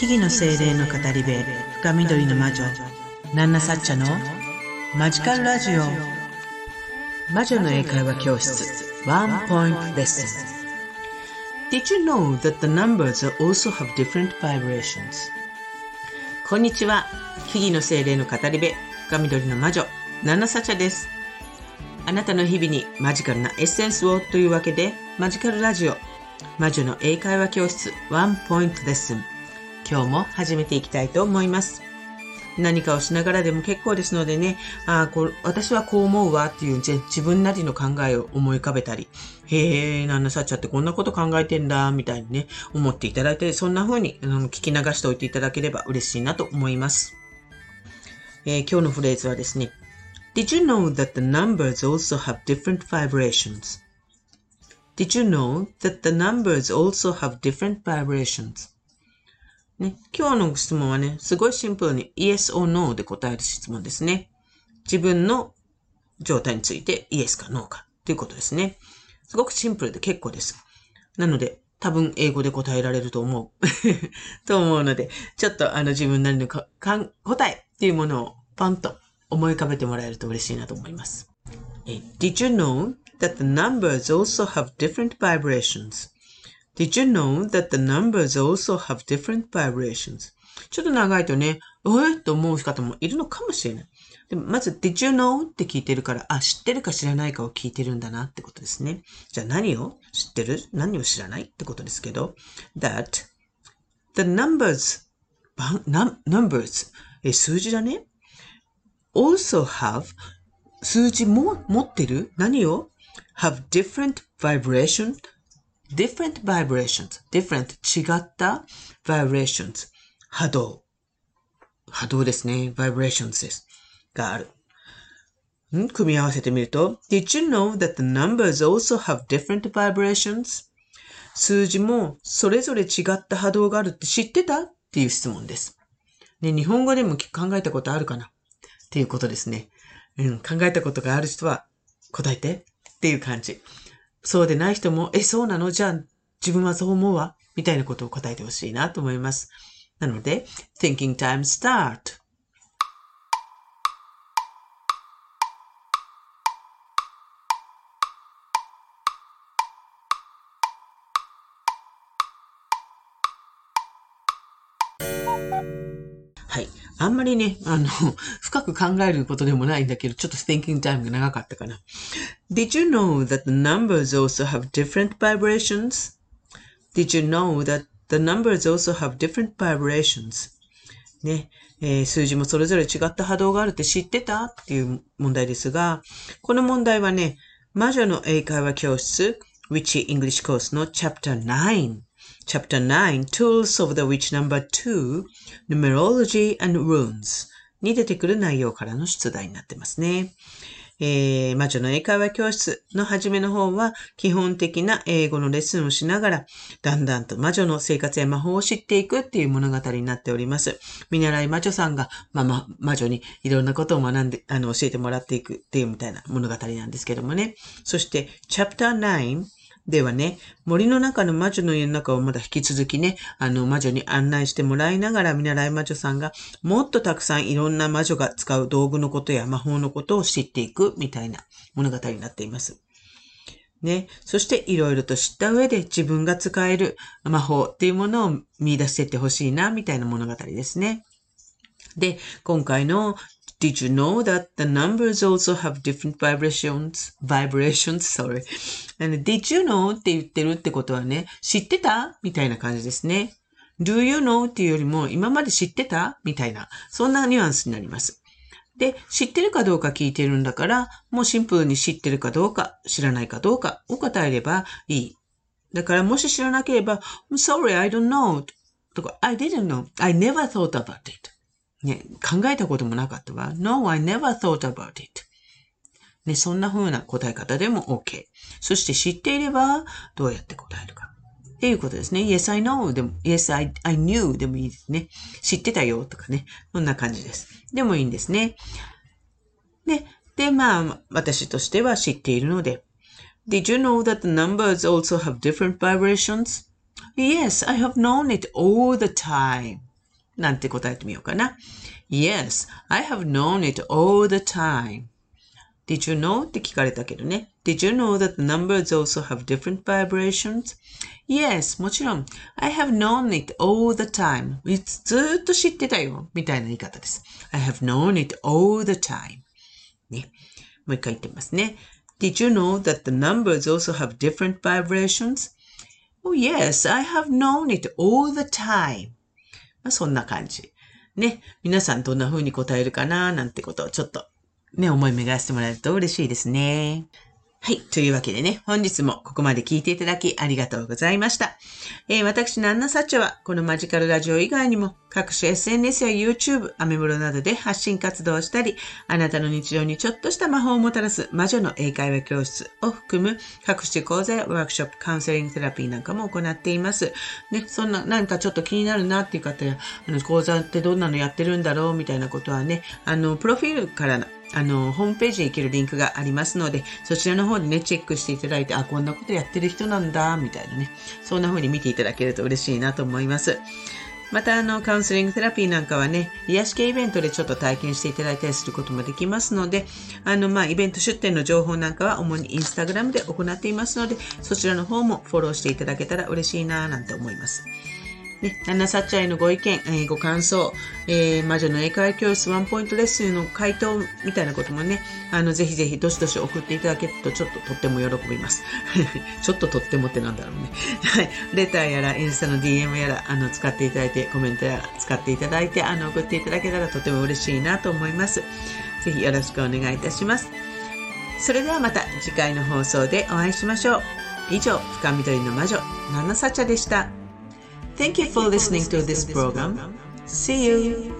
木々の精霊の語り部深緑の魔女ナンナサッチャのマジカルラジオ。魔女の英会話教室ワンポイントレッスン。Did you know that the numbers also have different vibrations? こんにちは木々の精霊の語り部深緑の魔女ナンナサッチャです。あなたの日々にマジカルなエッセンスをというわけでマジカルラジオ魔女の英会話教室ワンポイントレッスン。今日も始めていきたいと思います。何かをしながらでも結構ですのでね、あこ私はこう思うわっていう自分なりの考えを思い浮かべたり、へえ、なんなさっちゃってこんなこと考えてんだ、みたいにね、思っていただいて、そんな風にあの聞き流しておいていただければ嬉しいなと思います。えー、今日のフレーズはですね、Did you know that the numbers also have different vibrations? Did you know that the numbers also have different vibrations? ね、今日の質問はね、すごいシンプルに Yes or No で答える質問ですね。自分の状態について Yes か No かということですね。すごくシンプルで結構です。なので、多分英語で答えられると思う。と思うので、ちょっとあの自分なりのかか答えっていうものをパンと思い浮かべてもらえると嬉しいなと思います。Did you know that the numbers also have different vibrations? Did you know that the numbers also have different vibrations? ちょっと長いとね、えと思う方もいるのかもしれない。でもまず、did you know? って聞いてるから、あ、知ってるか知らないかを聞いてるんだなってことですね。じゃあ何を知ってる何を知らないってことですけど、that the numbers, numbers, え、数字だね。also have 数字も持ってる何を have different vibration different vibrations, different 違った vibrations 波動。波動ですね。vibrations です。がある。ん？組み合わせてみると、Did you know that the numbers also have different vibrations? 数字もそれぞれ違った波動があるって知ってた？っていう質問です。ね、日本語でも考えたことあるかな？っていうことですね。うん、考えたことがある人は答えてっていう感じ。そうでない人も、え、そうなの？じゃあ、自分はそう思うわ。みたいなことを答えてほしいなと思います。なので、thinking time start. あんまりね、あの、深く考えることでもないんだけど、ちょっと thinking time が長かったかな。Did you know that the numbers also have different vibrations? Did you know that the numbers also have different vibrations? ね、えー、数字もそれぞれ違った波動があるって知ってたっていう問題ですが、この問題はね、魔女の英会話教室 Witchy English Course の Chapter 9 Chapter 9 Tools of the Witch Number 2 Numerology and Runes に出てくる内容からの出題になってますね。えー、魔女の英会話教室の初めの方は基本的な英語のレッスンをしながら、だんだんと魔女の生活や魔法を知っていくっていう物語になっております。見習い魔女さんが、まあ、ま、魔女にいろんなことを学んで、あの、教えてもらっていくっていうみたいな物語なんですけどもね。そして、Chapter 9ではね、森の中の魔女の家の中をまだ引き続きね、あの魔女に案内してもらいながら見習い魔女さんがもっとたくさんいろんな魔女が使う道具のことや魔法のことを知っていくみたいな物語になっています。ね。そしていろいろと知った上で自分が使える魔法っていうものを見出していってほしいな、みたいな物語ですね。で、今回の Did you know that the numbers also have different vibrations? Vibrations, sorry. Did you know って言ってるってことはね、知ってたみたいな感じですね。Do you know っていうよりも、今まで知ってたみたいな、そんなニュアンスになります。で、知ってるかどうか聞いてるんだから、もうシンプルに知ってるかどうか、知らないかどうかを答えればいい。だから、もし知らなければ、sorry, I don't know とか、I didn't know, I never thought about it ね、考えたこともなかったわ。No, I never thought about it. ね、そんな風な答え方でも OK。そして知っていれば、どうやって答えるか。っていうことですね。Yes, I know でも、Yes, I, I knew でもいいですね。知ってたよとかね。こんな感じです。でもいいんですね。で、で、まあ、私としては知っているので。Did you know that the numbers also have different vibrations? Yes, I have known it all the time. なんて答えてみようかな。Yes, I have known it all the time. Did you know? って聞かれたけどね。Did you know that the numbers also have different vibrations? Yes, もちろん。I have known it all the time. ずっと知ってたよ。みたいな言い方です。I have known it all the time. ね。もう一回言ってみますね。Did you know that the numbers also have different vibrations? Oh yes, I have known it all the time. まあ、そんな感じ。ね。皆さんどんな風に答えるかななんてことをちょっとね、思い巡らせてもらえると嬉しいですね。はい。というわけでね、本日もここまで聞いていただきありがとうございました。えー、私、ナンナサッチャは、このマジカルラジオ以外にも、各種 SNS や YouTube、アメブロなどで発信活動をしたり、あなたの日常にちょっとした魔法をもたらす魔女の英会話教室を含む各種講座やワークショップ、カウンセリングテラピーなんかも行っています。ね、そんな、なんかちょっと気になるなっていう方や、あの、講座ってどんなのやってるんだろうみたいなことはね、あの、プロフィールからのあの、ホームページに行けるリンクがありますので、そちらの方でね、チェックしていただいて、あ、こんなことやってる人なんだ、みたいなね。そんな風に見ていただけると嬉しいなと思います。また、あの、カウンセリングテラピーなんかはね、癒し系イベントでちょっと体験していただいたりすることもできますので、あの、まあ、イベント出店の情報なんかは主にインスタグラムで行っていますので、そちらの方もフォローしていただけたら嬉しいな、なんて思います。ね、ナナサッチャイのご意見、えー、ご感想、えー、魔女の英会話教室ワンポイントレッスンの回答みたいなこともね、あの、ぜひぜひどしどし送っていただけるとちょっととっても喜びます。ちょっととってもってなんだろうね。はい。レターやら、インスタの DM やら、あの、使っていただいて、コメントやら使っていただいて、あの、送っていただけたらとても嬉しいなと思います。ぜひよろしくお願いいたします。それではまた次回の放送でお会いしましょう。以上、深緑の魔女、ナナサチャでした。Thank you for listening to this program. See you.